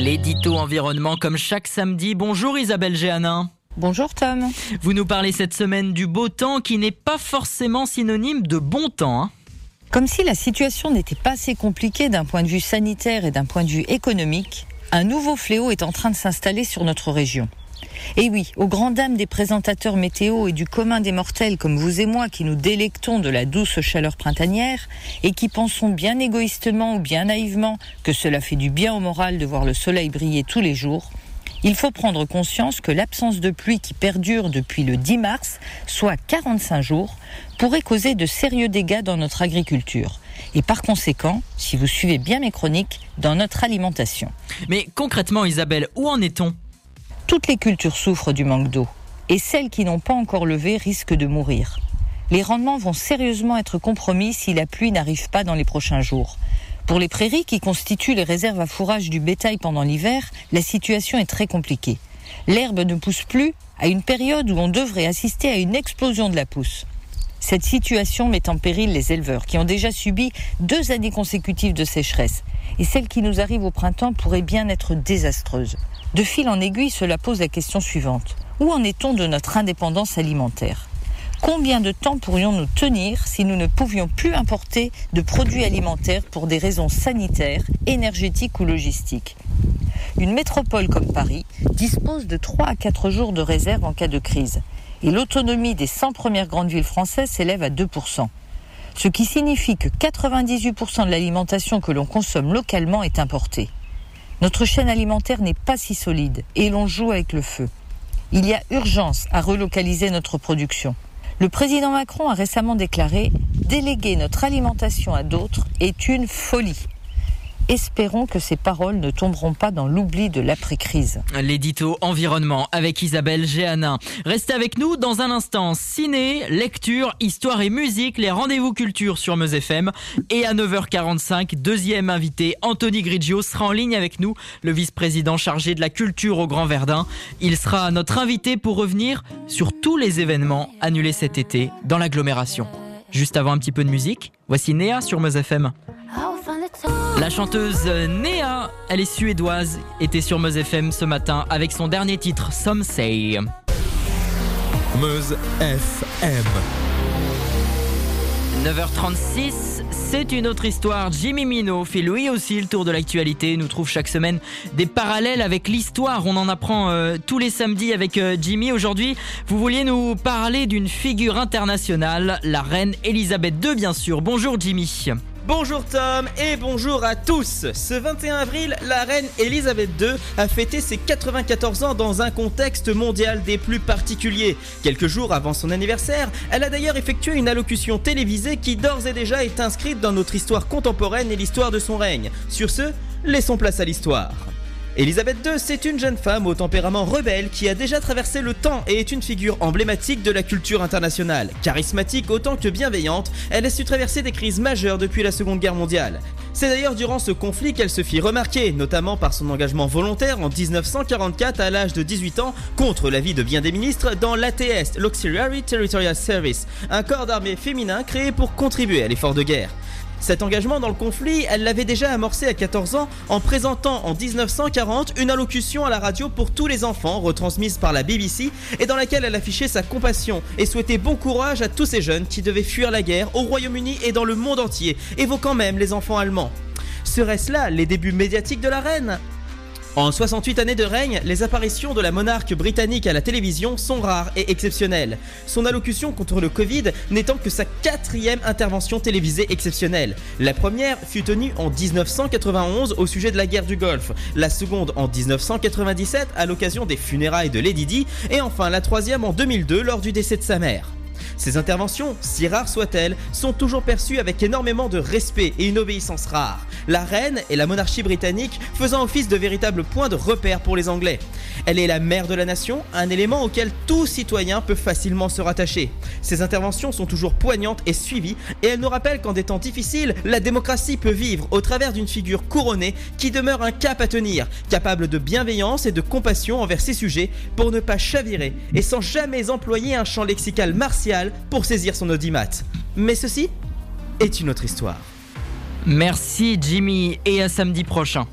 L'édito environnement comme chaque samedi. Bonjour Isabelle Géanin. Bonjour Tom. Vous nous parlez cette semaine du beau temps qui n'est pas forcément synonyme de bon temps. Hein. Comme si la situation n'était pas assez compliquée d'un point de vue sanitaire et d'un point de vue économique, un nouveau fléau est en train de s'installer sur notre région. Et oui, aux grandes dames des présentateurs météo et du commun des mortels comme vous et moi qui nous délectons de la douce chaleur printanière et qui pensons bien égoïstement ou bien naïvement que cela fait du bien au moral de voir le soleil briller tous les jours, il faut prendre conscience que l'absence de pluie qui perdure depuis le 10 mars, soit 45 jours, pourrait causer de sérieux dégâts dans notre agriculture et par conséquent, si vous suivez bien mes chroniques, dans notre alimentation. Mais concrètement Isabelle, où en est-on? Toutes les cultures souffrent du manque d'eau et celles qui n'ont pas encore levé risquent de mourir. Les rendements vont sérieusement être compromis si la pluie n'arrive pas dans les prochains jours. Pour les prairies qui constituent les réserves à fourrage du bétail pendant l'hiver, la situation est très compliquée. L'herbe ne pousse plus à une période où on devrait assister à une explosion de la pousse. Cette situation met en péril les éleveurs qui ont déjà subi deux années consécutives de sécheresse. Et celle qui nous arrive au printemps pourrait bien être désastreuse. De fil en aiguille, cela pose la question suivante. Où en est-on de notre indépendance alimentaire? Combien de temps pourrions-nous tenir si nous ne pouvions plus importer de produits alimentaires pour des raisons sanitaires, énergétiques ou logistiques? Une métropole comme Paris dispose de 3 à 4 jours de réserve en cas de crise. Et l'autonomie des 100 premières grandes villes françaises s'élève à 2%. Ce qui signifie que 98% de l'alimentation que l'on consomme localement est importée. Notre chaîne alimentaire n'est pas si solide et l'on joue avec le feu. Il y a urgence à relocaliser notre production. Le président Macron a récemment déclaré Déléguer notre alimentation à d'autres est une folie. Espérons que ces paroles ne tomberont pas dans l'oubli de l'après-crise. L'édito environnement avec Isabelle Géanin. Restez avec nous dans un instant. Ciné, lecture, histoire et musique, les rendez-vous culture sur Meuse FM. Et à 9h45, deuxième invité, Anthony Grigio sera en ligne avec nous, le vice-président chargé de la culture au Grand Verdun. Il sera notre invité pour revenir sur tous les événements annulés cet été dans l'agglomération. Juste avant un petit peu de musique, voici Néa sur Meuse FM. La chanteuse Néa, elle est suédoise, était sur Meuse FM ce matin avec son dernier titre, Some Say. Meuse FM. 9h36, c'est une autre histoire. Jimmy Mino fait lui aussi le tour de l'actualité. Nous trouve chaque semaine des parallèles avec l'histoire. On en apprend euh, tous les samedis avec euh, Jimmy. Aujourd'hui, vous vouliez nous parler d'une figure internationale, la reine Elisabeth II, bien sûr. Bonjour Jimmy. Bonjour Tom et bonjour à tous. Ce 21 avril, la reine Elisabeth II a fêté ses 94 ans dans un contexte mondial des plus particuliers. Quelques jours avant son anniversaire, elle a d'ailleurs effectué une allocution télévisée qui d'ores et déjà est inscrite dans notre histoire contemporaine et l'histoire de son règne. Sur ce, laissons place à l'histoire. Elisabeth II, c'est une jeune femme au tempérament rebelle qui a déjà traversé le temps et est une figure emblématique de la culture internationale. Charismatique autant que bienveillante, elle a su traverser des crises majeures depuis la Seconde Guerre mondiale. C'est d'ailleurs durant ce conflit qu'elle se fit remarquer, notamment par son engagement volontaire en 1944 à l'âge de 18 ans contre l'avis de bien des ministres dans l'ATS, l'Auxiliary Territorial Service, un corps d'armée féminin créé pour contribuer à l'effort de guerre. Cet engagement dans le conflit, elle l'avait déjà amorcé à 14 ans en présentant en 1940 une allocution à la radio pour tous les enfants retransmise par la BBC et dans laquelle elle affichait sa compassion et souhaitait bon courage à tous ces jeunes qui devaient fuir la guerre au Royaume-Uni et dans le monde entier, évoquant même les enfants allemands. Serait-ce là les débuts médiatiques de la reine? En 68 années de règne, les apparitions de la monarque britannique à la télévision sont rares et exceptionnelles. Son allocution contre le Covid n'étant que sa quatrième intervention télévisée exceptionnelle. La première fut tenue en 1991 au sujet de la guerre du Golfe, la seconde en 1997 à l'occasion des funérailles de Lady Di, et enfin la troisième en 2002 lors du décès de sa mère. Ces interventions, si rares soient-elles, sont toujours perçues avec énormément de respect et une obéissance rare. La reine et la monarchie britannique faisant office de véritables points de repère pour les Anglais. Elle est la mère de la nation, un élément auquel tout citoyen peut facilement se rattacher. Ces interventions sont toujours poignantes et suivies, et elles nous rappellent qu'en des temps difficiles, la démocratie peut vivre au travers d'une figure couronnée qui demeure un cap à tenir, capable de bienveillance et de compassion envers ses sujets pour ne pas chavirer et sans jamais employer un champ lexical martial pour saisir son audimat. Mais ceci est une autre histoire. Merci Jimmy et à samedi prochain.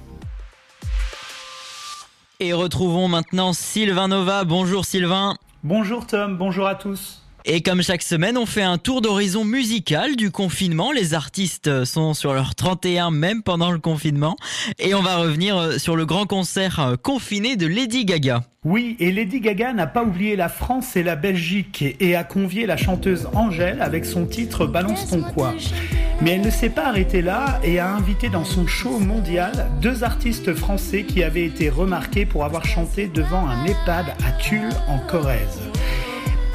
Et retrouvons maintenant Sylvain Nova. Bonjour Sylvain. Bonjour Tom, bonjour à tous. Et comme chaque semaine, on fait un tour d'horizon musical du confinement. Les artistes sont sur leur 31 même pendant le confinement. Et on va revenir sur le grand concert confiné de Lady Gaga. Oui, et Lady Gaga n'a pas oublié la France et la Belgique et a convié la chanteuse Angèle avec son titre Balance ton quoi. Mais elle ne s'est pas arrêtée là et a invité dans son show mondial deux artistes français qui avaient été remarqués pour avoir chanté devant un EHPAD à Tulle en Corrèze.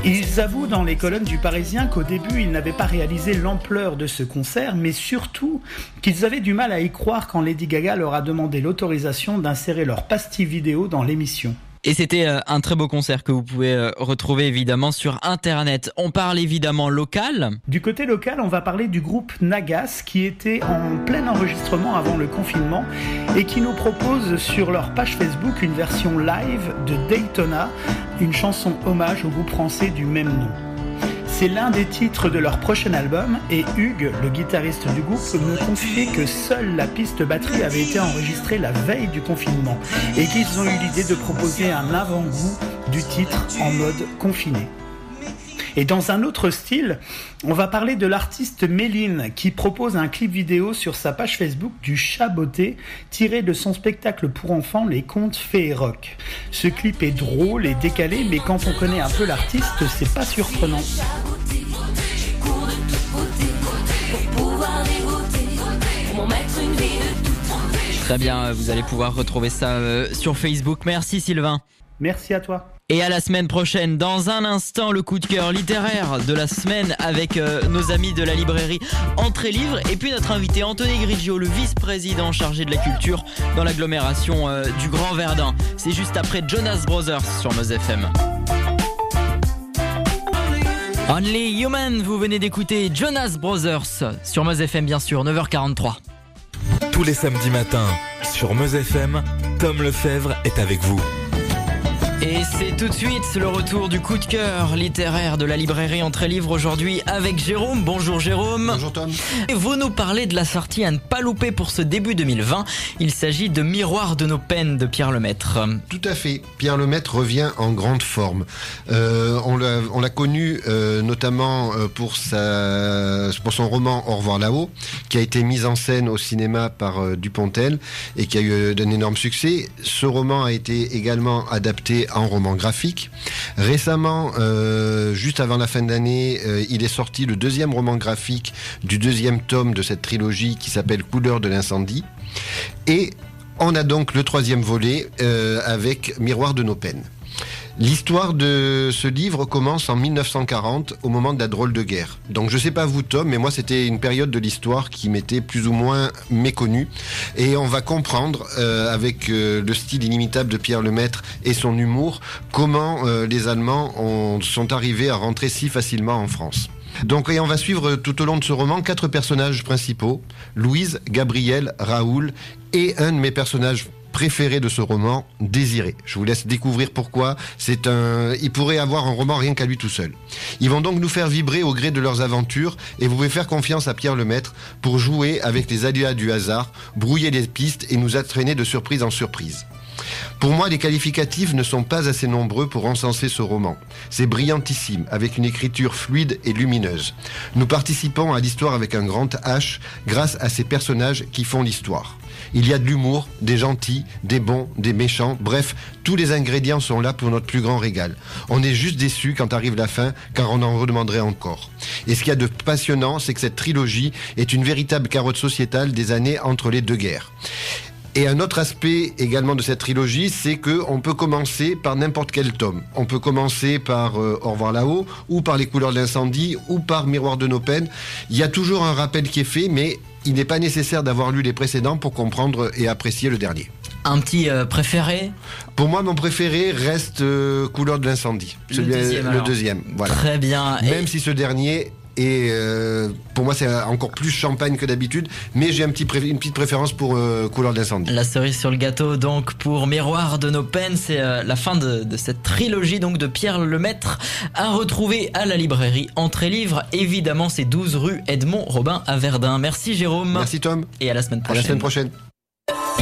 Ils avouent dans les colonnes du Parisien qu'au début, ils n'avaient pas réalisé l'ampleur de ce concert, mais surtout qu'ils avaient du mal à y croire quand Lady Gaga leur a demandé l'autorisation d'insérer leur pastille vidéo dans l'émission. Et c'était euh, un très beau concert que vous pouvez euh, retrouver évidemment sur internet. On parle évidemment local. Du côté local, on va parler du groupe Nagas qui était en plein enregistrement avant le confinement et qui nous propose sur leur page Facebook une version live de Daytona, une chanson hommage au groupe français du même nom. C'est l'un des titres de leur prochain album et Hugues, le guitariste du groupe, me confiait que seule la piste batterie avait été enregistrée la veille du confinement et qu'ils ont eu l'idée de proposer un avant-goût du titre en mode confiné. Et dans un autre style, on va parler de l'artiste Méline qui propose un clip vidéo sur sa page Facebook du chat beauté tiré de son spectacle pour enfants Les Contes Féeroc. Ce clip est drôle et décalé, mais quand on connaît un peu l'artiste, c'est pas surprenant. Très bien, vous allez pouvoir retrouver ça euh, sur Facebook. Merci Sylvain. Merci à toi. Et à la semaine prochaine. Dans un instant, le coup de cœur littéraire de la semaine avec euh, nos amis de la librairie Entrée Livre. Et puis notre invité Anthony Grigio, le vice-président chargé de la culture dans l'agglomération euh, du Grand Verdun. C'est juste après Jonas Brothers sur Mos FM. Only Human, vous venez d'écouter Jonas Brothers sur FM bien sûr, 9h43. Tous les samedis matins, sur Meuse FM, Tom Lefebvre est avec vous. Et c'est tout de suite le retour du coup de cœur littéraire de la librairie Entrée Livre aujourd'hui avec Jérôme. Bonjour Jérôme. Bonjour Tom. Et vous nous parlez de la sortie à ne pas louper pour ce début 2020. Il s'agit de Miroir de nos peines de Pierre Lemaître. Tout à fait. Pierre Lemaître revient en grande forme. Euh, on l'a connu euh, notamment euh, pour, sa, pour son roman Au revoir là-haut, qui a été mis en scène au cinéma par Dupontel et qui a eu d'un énorme succès. Ce roman a été également adapté en roman graphique. Récemment, euh, juste avant la fin d'année, euh, il est sorti le deuxième roman graphique du deuxième tome de cette trilogie qui s'appelle Couleur de l'incendie. Et on a donc le troisième volet euh, avec Miroir de nos peines. L'histoire de ce livre commence en 1940, au moment de la drôle de guerre. Donc je sais pas vous Tom, mais moi c'était une période de l'histoire qui m'était plus ou moins méconnue. Et on va comprendre, euh, avec euh, le style inimitable de Pierre Lemaître et son humour, comment euh, les Allemands ont, sont arrivés à rentrer si facilement en France. Donc, et on va suivre tout au long de ce roman quatre personnages principaux Louise, Gabriel, Raoul et un de mes personnages préféré de ce roman, Désiré. Je vous laisse découvrir pourquoi. C'est un, il pourrait avoir un roman rien qu'à lui tout seul. Ils vont donc nous faire vibrer au gré de leurs aventures et vous pouvez faire confiance à Pierre Lemaître pour jouer avec les aléas du hasard, brouiller les pistes et nous entraîner de surprise en surprise. Pour moi, les qualificatifs ne sont pas assez nombreux pour encenser ce roman. C'est brillantissime, avec une écriture fluide et lumineuse. Nous participons à l'histoire avec un grand H grâce à ces personnages qui font l'histoire. Il y a de l'humour, des gentils, des bons, des méchants, bref, tous les ingrédients sont là pour notre plus grand régal. On est juste déçu quand arrive la fin, car on en redemanderait encore. Et ce qu'il y a de passionnant, c'est que cette trilogie est une véritable carotte sociétale des années entre les deux guerres. Et un autre aspect également de cette trilogie, c'est que on peut commencer par n'importe quel tome. On peut commencer par euh, Au revoir là-haut, ou par Les couleurs de l'incendie, ou par Miroir de nos peines. Il y a toujours un rappel qui est fait, mais il n'est pas nécessaire d'avoir lu les précédents pour comprendre et apprécier le dernier. Un petit euh, préféré Pour moi, mon préféré reste euh, Couleur de l'incendie. Le deuxième, le deuxième. Voilà. Très bien. Même si ce dernier est, euh, pour moi, c'est encore plus champagne que d'habitude, mais j'ai un petit pré- une petite préférence pour euh, Couleur de l'incendie. La cerise sur le gâteau, donc pour Miroir de nos peines, c'est euh, la fin de, de cette trilogie donc de Pierre Lemaître à retrouver à la librairie Entrée Livre. Évidemment, c'est 12 rue Edmond Robin à Verdun. Merci Jérôme. Merci Tom. Et à la semaine À prochaine. la semaine prochaine.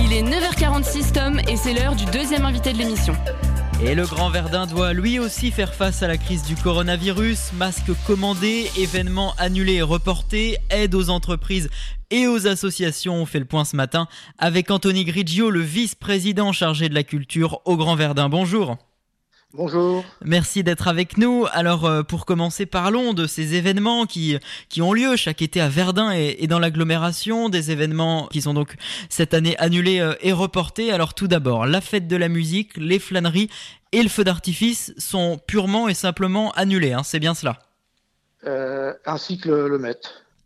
Il est 9h46 Tom et c'est l'heure du deuxième invité de l'émission. Et le Grand Verdun doit lui aussi faire face à la crise du coronavirus. Masques commandés, événements annulés et reportés, aide aux entreprises et aux associations. On fait le point ce matin avec Anthony Grigio, le vice-président chargé de la culture au Grand Verdun. Bonjour. Bonjour. Merci d'être avec nous. Alors, euh, pour commencer, parlons de ces événements qui, qui ont lieu chaque été à Verdun et, et dans l'agglomération, des événements qui sont donc cette année annulés euh, et reportés. Alors, tout d'abord, la fête de la musique, les flâneries et le feu d'artifice sont purement et simplement annulés. hein, C'est bien cela? Euh, ainsi que le, le Met.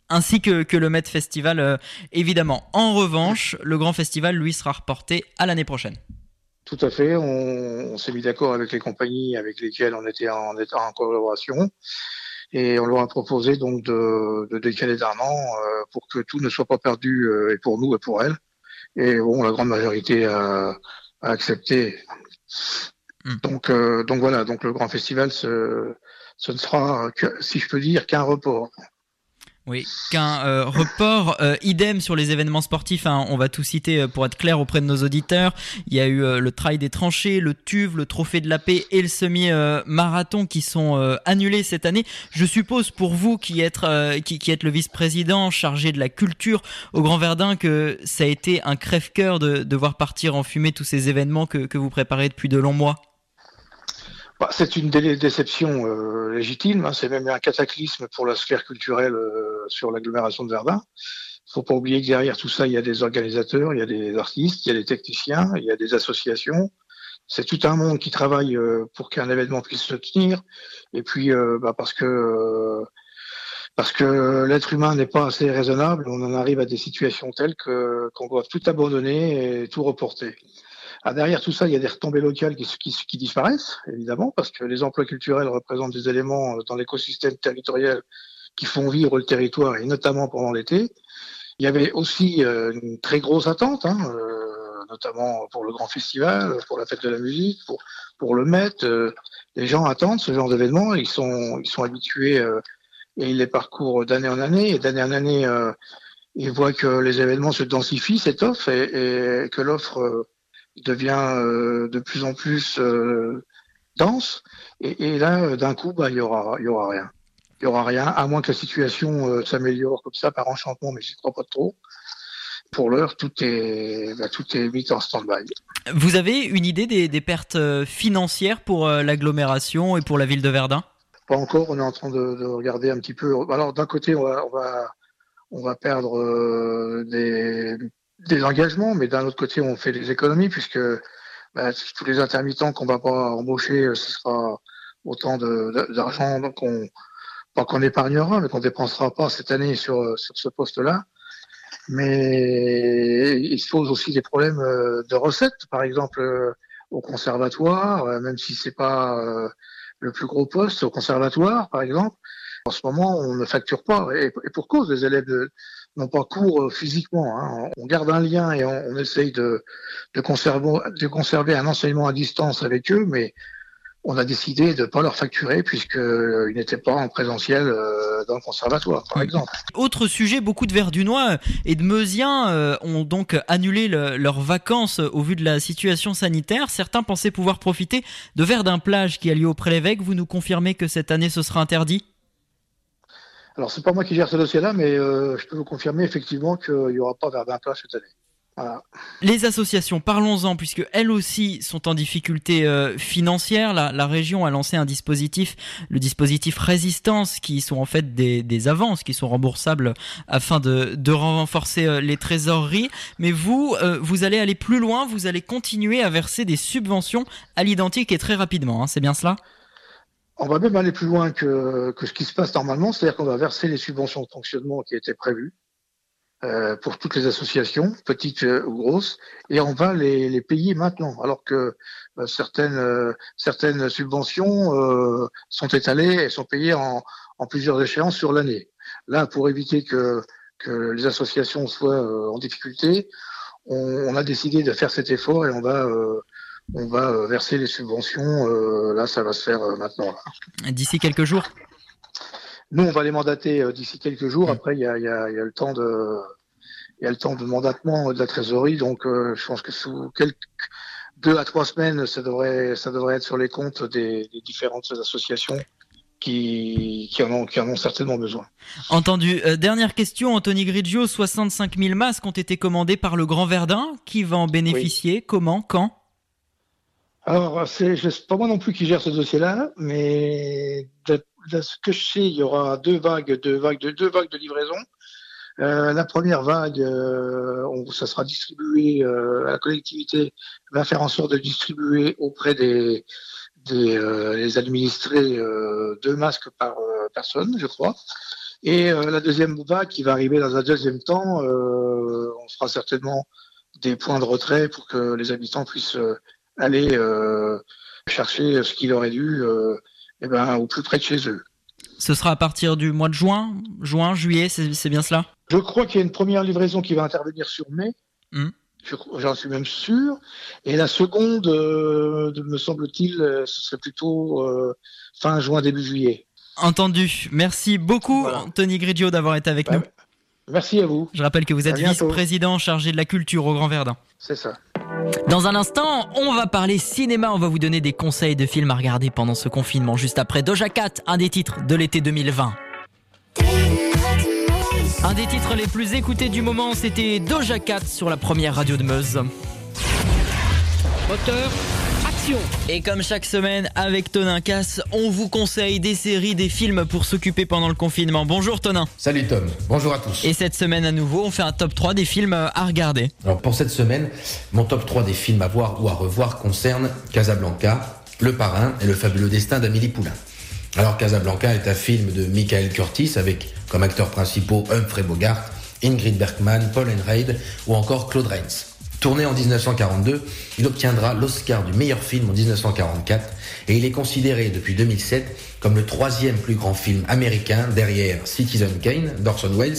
Ainsi que, que le Met Festival, euh, évidemment. En revanche, le grand festival, lui, sera reporté à l'année prochaine. Tout à fait. On, on s'est mis d'accord avec les compagnies avec lesquelles on était en, état en collaboration. Et on leur a proposé donc de, de décaler d'un an euh, pour que tout ne soit pas perdu euh, et pour nous et pour elles. Et bon, la grande majorité a, a accepté. Donc, euh, donc voilà. Donc le grand festival, ce, ce ne sera, que, si je peux dire, qu'un report. Oui, qu'un euh, report, euh, idem sur les événements sportifs, hein, on va tout citer euh, pour être clair auprès de nos auditeurs. Il y a eu le trail des tranchées, le TUV, le trophée de la paix et le semi-marathon qui sont annulés cette année. Je suppose pour vous qui êtes, qui, êtes le vice-président chargé de la culture au Grand Verdun que ça a été un crève-cœur de, de voir partir en fumée tous ces événements que vous préparez depuis de longs mois. Bah, c'est une dé- déception euh, légitime, hein. c'est même un cataclysme pour la sphère culturelle euh, sur l'agglomération de Verdun. faut pas oublier que derrière tout ça, il y a des organisateurs, il y a des artistes, il y a des techniciens, il y a des associations. c'est tout un monde qui travaille pour qu'un événement puisse se tenir. Et puis, bah, parce que parce que l'être humain n'est pas assez raisonnable, on en arrive à des situations telles que qu'on doit tout abandonner et tout reporter. Ah, derrière tout ça, il y a des retombées locales qui, qui, qui, disparaissent, évidemment, parce que les emplois culturels représentent des éléments dans l'écosystème territorial qui font vivre le territoire, et notamment pendant l'été. Il y avait aussi euh, une très grosse attente, hein, euh, notamment pour le grand festival, pour la fête de la musique, pour, pour le Met. Euh, les gens attendent ce genre d'événements, ils sont, ils sont habitués et ils les parcourent d'année en année, et d'année en année, ils voient que les événements se densifient, offre, et, et que l'offre devient de plus en plus dense. Et, et là, d'un coup, bah, il y aura, il y aura rien il n'y aura rien, à moins que la situation euh, s'améliore comme ça par enchantement, mais je crois pas trop. Pour l'heure, tout est, bah, tout est mis en stand-by. Vous avez une idée des, pertes euh, financières pour euh, l'agglomération et pour la ville de Verdun? Pas encore, on est en train de, regarder un petit peu. Alors d'un côté, on va, on va, perdre des, des, engagements, mais d'un autre côté, on fait des économies puisque bah, tous les intermittents qu'on va pas embaucher, ce sera autant d'argent qu'on pas qu'on épargnera, mais qu'on dépensera pas cette année sur, sur ce poste-là. Mais il se pose aussi des problèmes euh, de recettes, par exemple euh, au conservatoire, euh, même si c'est pas le plus gros poste au conservatoire, par exemple. En ce moment, on ne facture pas, et, pour cause, les élèves n'ont pas cours physiquement. Hein. On garde un lien et on, on essaye de, de, conserver, de conserver un enseignement à distance avec eux, mais on a décidé de ne pas leur facturer puisqu'ils euh, n'étaient pas en présentiel euh, dans le conservatoire, par exemple. Autre sujet, beaucoup de Verdunois et de Meusiens euh, ont donc annulé leurs vacances au vu de la situation sanitaire. Certains pensaient pouvoir profiter de Verdun Plage qui a lieu au l'évêque. Vous nous confirmez que cette année ce sera interdit? Alors c'est pas moi qui gère ce dossier-là, mais je peux vous confirmer effectivement qu'il n'y aura pas Verdun Plage cette année. Les associations, parlons-en, puisque elles aussi sont en difficulté euh, financière. La, région a lancé un dispositif, le dispositif résistance, qui sont en fait des, avances qui sont remboursables afin de, renforcer euh, les trésoreries. Mais vous, euh, vous allez aller plus loin, vous allez continuer à verser des subventions à l'identique et très rapidement. Hein, c'est bien cela? On va même aller plus loin que, que ce qui se passe normalement, c'est-à-dire qu'on va verser les subventions de fonctionnement qui étaient prévues euh, pour toutes les associations, petites euh, ou grosses, et on va les, les payer maintenant, alors que euh, certaines certaines subventions sont étalées et sont payées en, plusieurs échéances sur l'année. Là, pour éviter que que les associations soient en difficulté, on, on, a décidé de faire cet effort et on va on va verser les subventions. là, ça va se faire maintenant. D'ici quelques jours? Nous, on va les mandater euh, d'ici quelques jours. Après, il y a, y, a, y a, le temps de, il y a le temps de mandatement de la trésorerie. Donc, euh, je pense que sous quelques deux à trois semaines, ça devrait, ça devrait être sur les comptes des, des différentes associations. Qui, qui, en ont, qui en ont certainement besoin. Entendu. Euh, dernière question, Anthony Grigio, 65 000 masques ont été commandés par le Grand Verdun. Qui va en bénéficier? Comment? Quand? Alors, c'est pas moi non plus qui gère ce dossier-là, mais de ce que je sais, il y aura deux vagues, deux vagues, de deux vagues de livraison. Euh, la première vague, euh, on, ça sera distribué, euh, la collectivité va faire en sorte de distribuer auprès des, des administrés deux masques par personne, je crois. Et la deuxième vague qui va arriver dans un deuxième temps, on fera certainement des points de retrait pour que les habitants puissent aller chercher ce qu'il aurait dû eh ben, au plus près de chez eux. Ce sera à partir du mois de juin, juin, juillet, c'est bien cela? Je crois qu'il y a une première livraison qui va intervenir sur mai. Hmm. J'en suis même sûr. Et la seconde, euh, me semble-t-il, euh, ce serait plutôt euh, fin juin, début juillet. Entendu. Merci beaucoup, Anthony Grigio, d'avoir été avec bah, nous. Merci à vous. Je rappelle que vous êtes vice-président chargé de la culture au Grand Verdun. C'est ça. Dans un instant, on va parler cinéma, on va vous donner des conseils de films à regarder pendant ce confinement, juste après Doja Cat, un des titres de l'été 2020. Un des titres les plus écoutés du moment, c'était Doja Cat sur la première radio de Meuse. Et comme chaque semaine, avec Tonin Casse, on vous conseille des séries, des films pour s'occuper pendant le confinement. Bonjour Tonin. Salut Tom, bonjour à tous. Et cette semaine à nouveau, on fait un top 3 des films à regarder. Alors pour cette semaine, mon top 3 des films à voir ou à revoir concerne Casablanca, Le Parrain et Le Fabuleux Destin d'Amélie Poulain. Alors Casablanca est un film de Michael Curtis avec comme acteurs principaux Humphrey Bogart, Ingrid Bergman, Paul Enraid ou encore Claude Rains. Tourné en 1942, il obtiendra l'Oscar du meilleur film en 1944 et il est considéré depuis 2007 comme le troisième plus grand film américain derrière Citizen Kane d'Orson Welles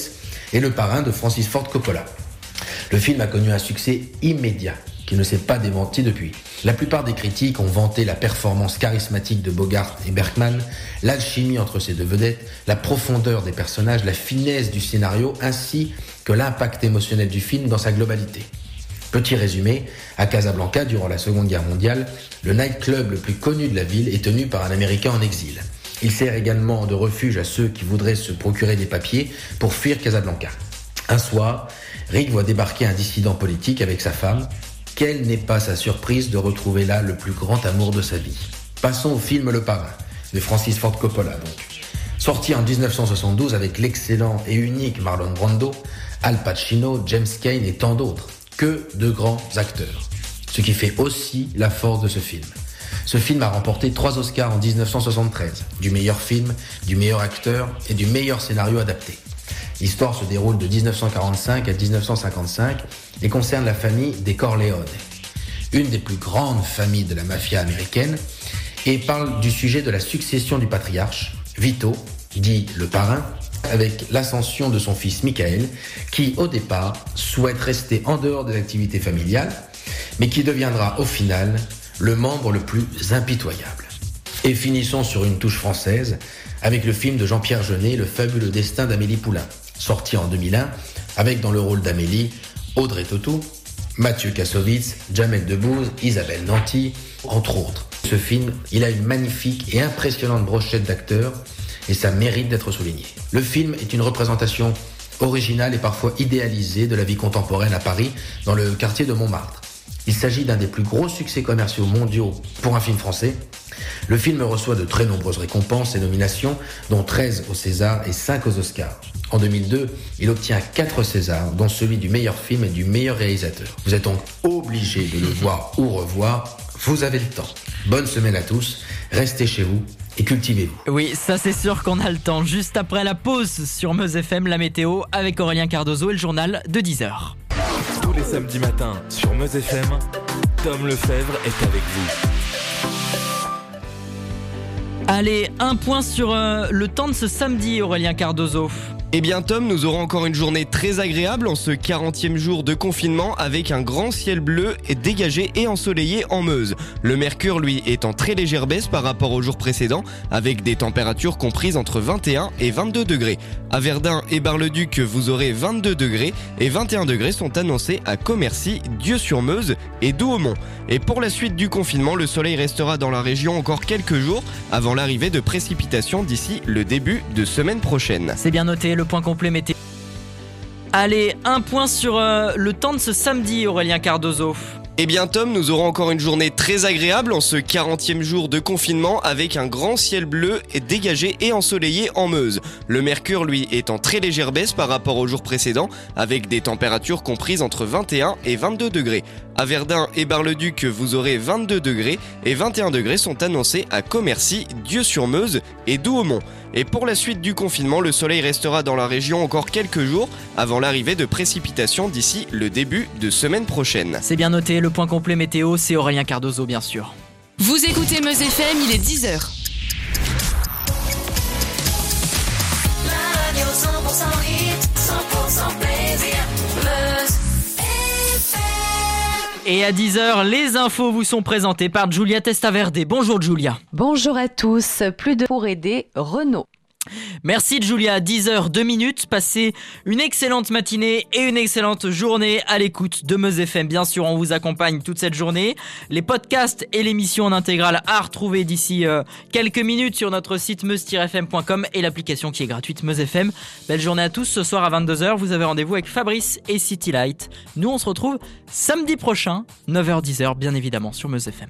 et Le Parrain de Francis Ford Coppola. Le film a connu un succès immédiat qui ne s'est pas démenti depuis. La plupart des critiques ont vanté la performance charismatique de Bogart et Bergman, l'alchimie entre ces deux vedettes, la profondeur des personnages, la finesse du scénario ainsi que l'impact émotionnel du film dans sa globalité. Petit résumé, à Casablanca, durant la Seconde Guerre mondiale, le nightclub le plus connu de la ville est tenu par un Américain en exil. Il sert également de refuge à ceux qui voudraient se procurer des papiers pour fuir Casablanca. Un soir, Rick voit débarquer un dissident politique avec sa femme. Quelle n'est pas sa surprise de retrouver là le plus grand amour de sa vie Passons au film Le Parrain, de Francis Ford Coppola. Sorti en 1972 avec l'excellent et unique Marlon Brando, Al Pacino, James Cain et tant d'autres que de grands acteurs. Ce qui fait aussi la force de ce film. Ce film a remporté trois Oscars en 1973, du meilleur film, du meilleur acteur et du meilleur scénario adapté. L'histoire se déroule de 1945 à 1955 et concerne la famille des Corleone, une des plus grandes familles de la mafia américaine, et parle du sujet de la succession du patriarche, Vito, dit le parrain, avec l'ascension de son fils Michael, qui au départ souhaite rester en dehors des activités familiales, mais qui deviendra au final le membre le plus impitoyable. Et finissons sur une touche française avec le film de Jean-Pierre Jeunet, Le fabuleux destin d'Amélie Poulain, sorti en 2001, avec dans le rôle d'Amélie Audrey Tautou, Mathieu Kassovitz, Jamel Debbouze, Isabelle Nanty, entre autres. Ce film, il a une magnifique et impressionnante brochette d'acteurs et ça mérite d'être souligné. Le film est une représentation originale et parfois idéalisée de la vie contemporaine à Paris, dans le quartier de Montmartre. Il s'agit d'un des plus gros succès commerciaux mondiaux pour un film français. Le film reçoit de très nombreuses récompenses et nominations, dont 13 au César et 5 aux Oscars. En 2002, il obtient 4 Césars, dont celui du meilleur film et du meilleur réalisateur. Vous êtes donc obligé de le voir ou revoir. Vous avez le temps. Bonne semaine à tous. Restez chez vous et cultivez-vous. Oui, ça c'est sûr qu'on a le temps. Juste après la pause sur Meuse FM, la météo avec Aurélien Cardozo et le journal de 10h. Tous les samedis matins sur Meuse FM, Tom Lefebvre est avec vous. Allez, un point sur euh, le temps de ce samedi, Aurélien Cardozo. Eh bien Tom, nous aurons encore une journée très agréable en ce 40e jour de confinement avec un grand ciel bleu et dégagé et ensoleillé en Meuse. Le mercure lui est en très légère baisse par rapport au jour précédent avec des températures comprises entre 21 et 22 degrés. À Verdun et Bar-le-Duc, vous aurez 22 degrés et 21 degrés sont annoncés à Commercy, Dieu-sur-Meuse et Douaumont. Et pour la suite du confinement, le soleil restera dans la région encore quelques jours avant l'arrivée de précipitations d'ici le début de semaine prochaine. Point complet météo. Allez, un point sur euh, le temps de ce samedi, Aurélien Cardozo. Eh bien Tom, nous aurons encore une journée très agréable en ce 40e jour de confinement avec un grand ciel bleu et dégagé et ensoleillé en Meuse. Le mercure lui est en très légère baisse par rapport au jour précédent avec des températures comprises entre 21 et 22 degrés. À Verdun et Bar-le-Duc, vous aurez 22 degrés et 21 degrés sont annoncés à Commercy, Dieu-sur-Meuse et Douaumont. Et pour la suite du confinement, le soleil restera dans la région encore quelques jours avant l'arrivée de précipitations d'ici le début de semaine prochaine. C'est bien noté, le point complet météo, c'est Aurélien Cardozo, bien sûr. Vous écoutez Meuse FM, il est 10h. La radio 100% hit, 100% plaisir. Meuse FM. Et à 10h, les infos vous sont présentées par Julia Testaverde. Bonjour Julia. Bonjour à tous. Plus de pour aider Renault. Merci Julia, 10h, 2 minutes, passez une excellente matinée et une excellente journée à l'écoute de Meuse FM. Bien sûr, on vous accompagne toute cette journée. Les podcasts et l'émission en intégrale à retrouver d'ici euh, quelques minutes sur notre site meuse-fm.com et l'application qui est gratuite Meuse FM. Belle journée à tous, ce soir à 22h, vous avez rendez-vous avec Fabrice et City Light. Nous, on se retrouve samedi prochain, 9h-10h, bien évidemment, sur Meuse FM.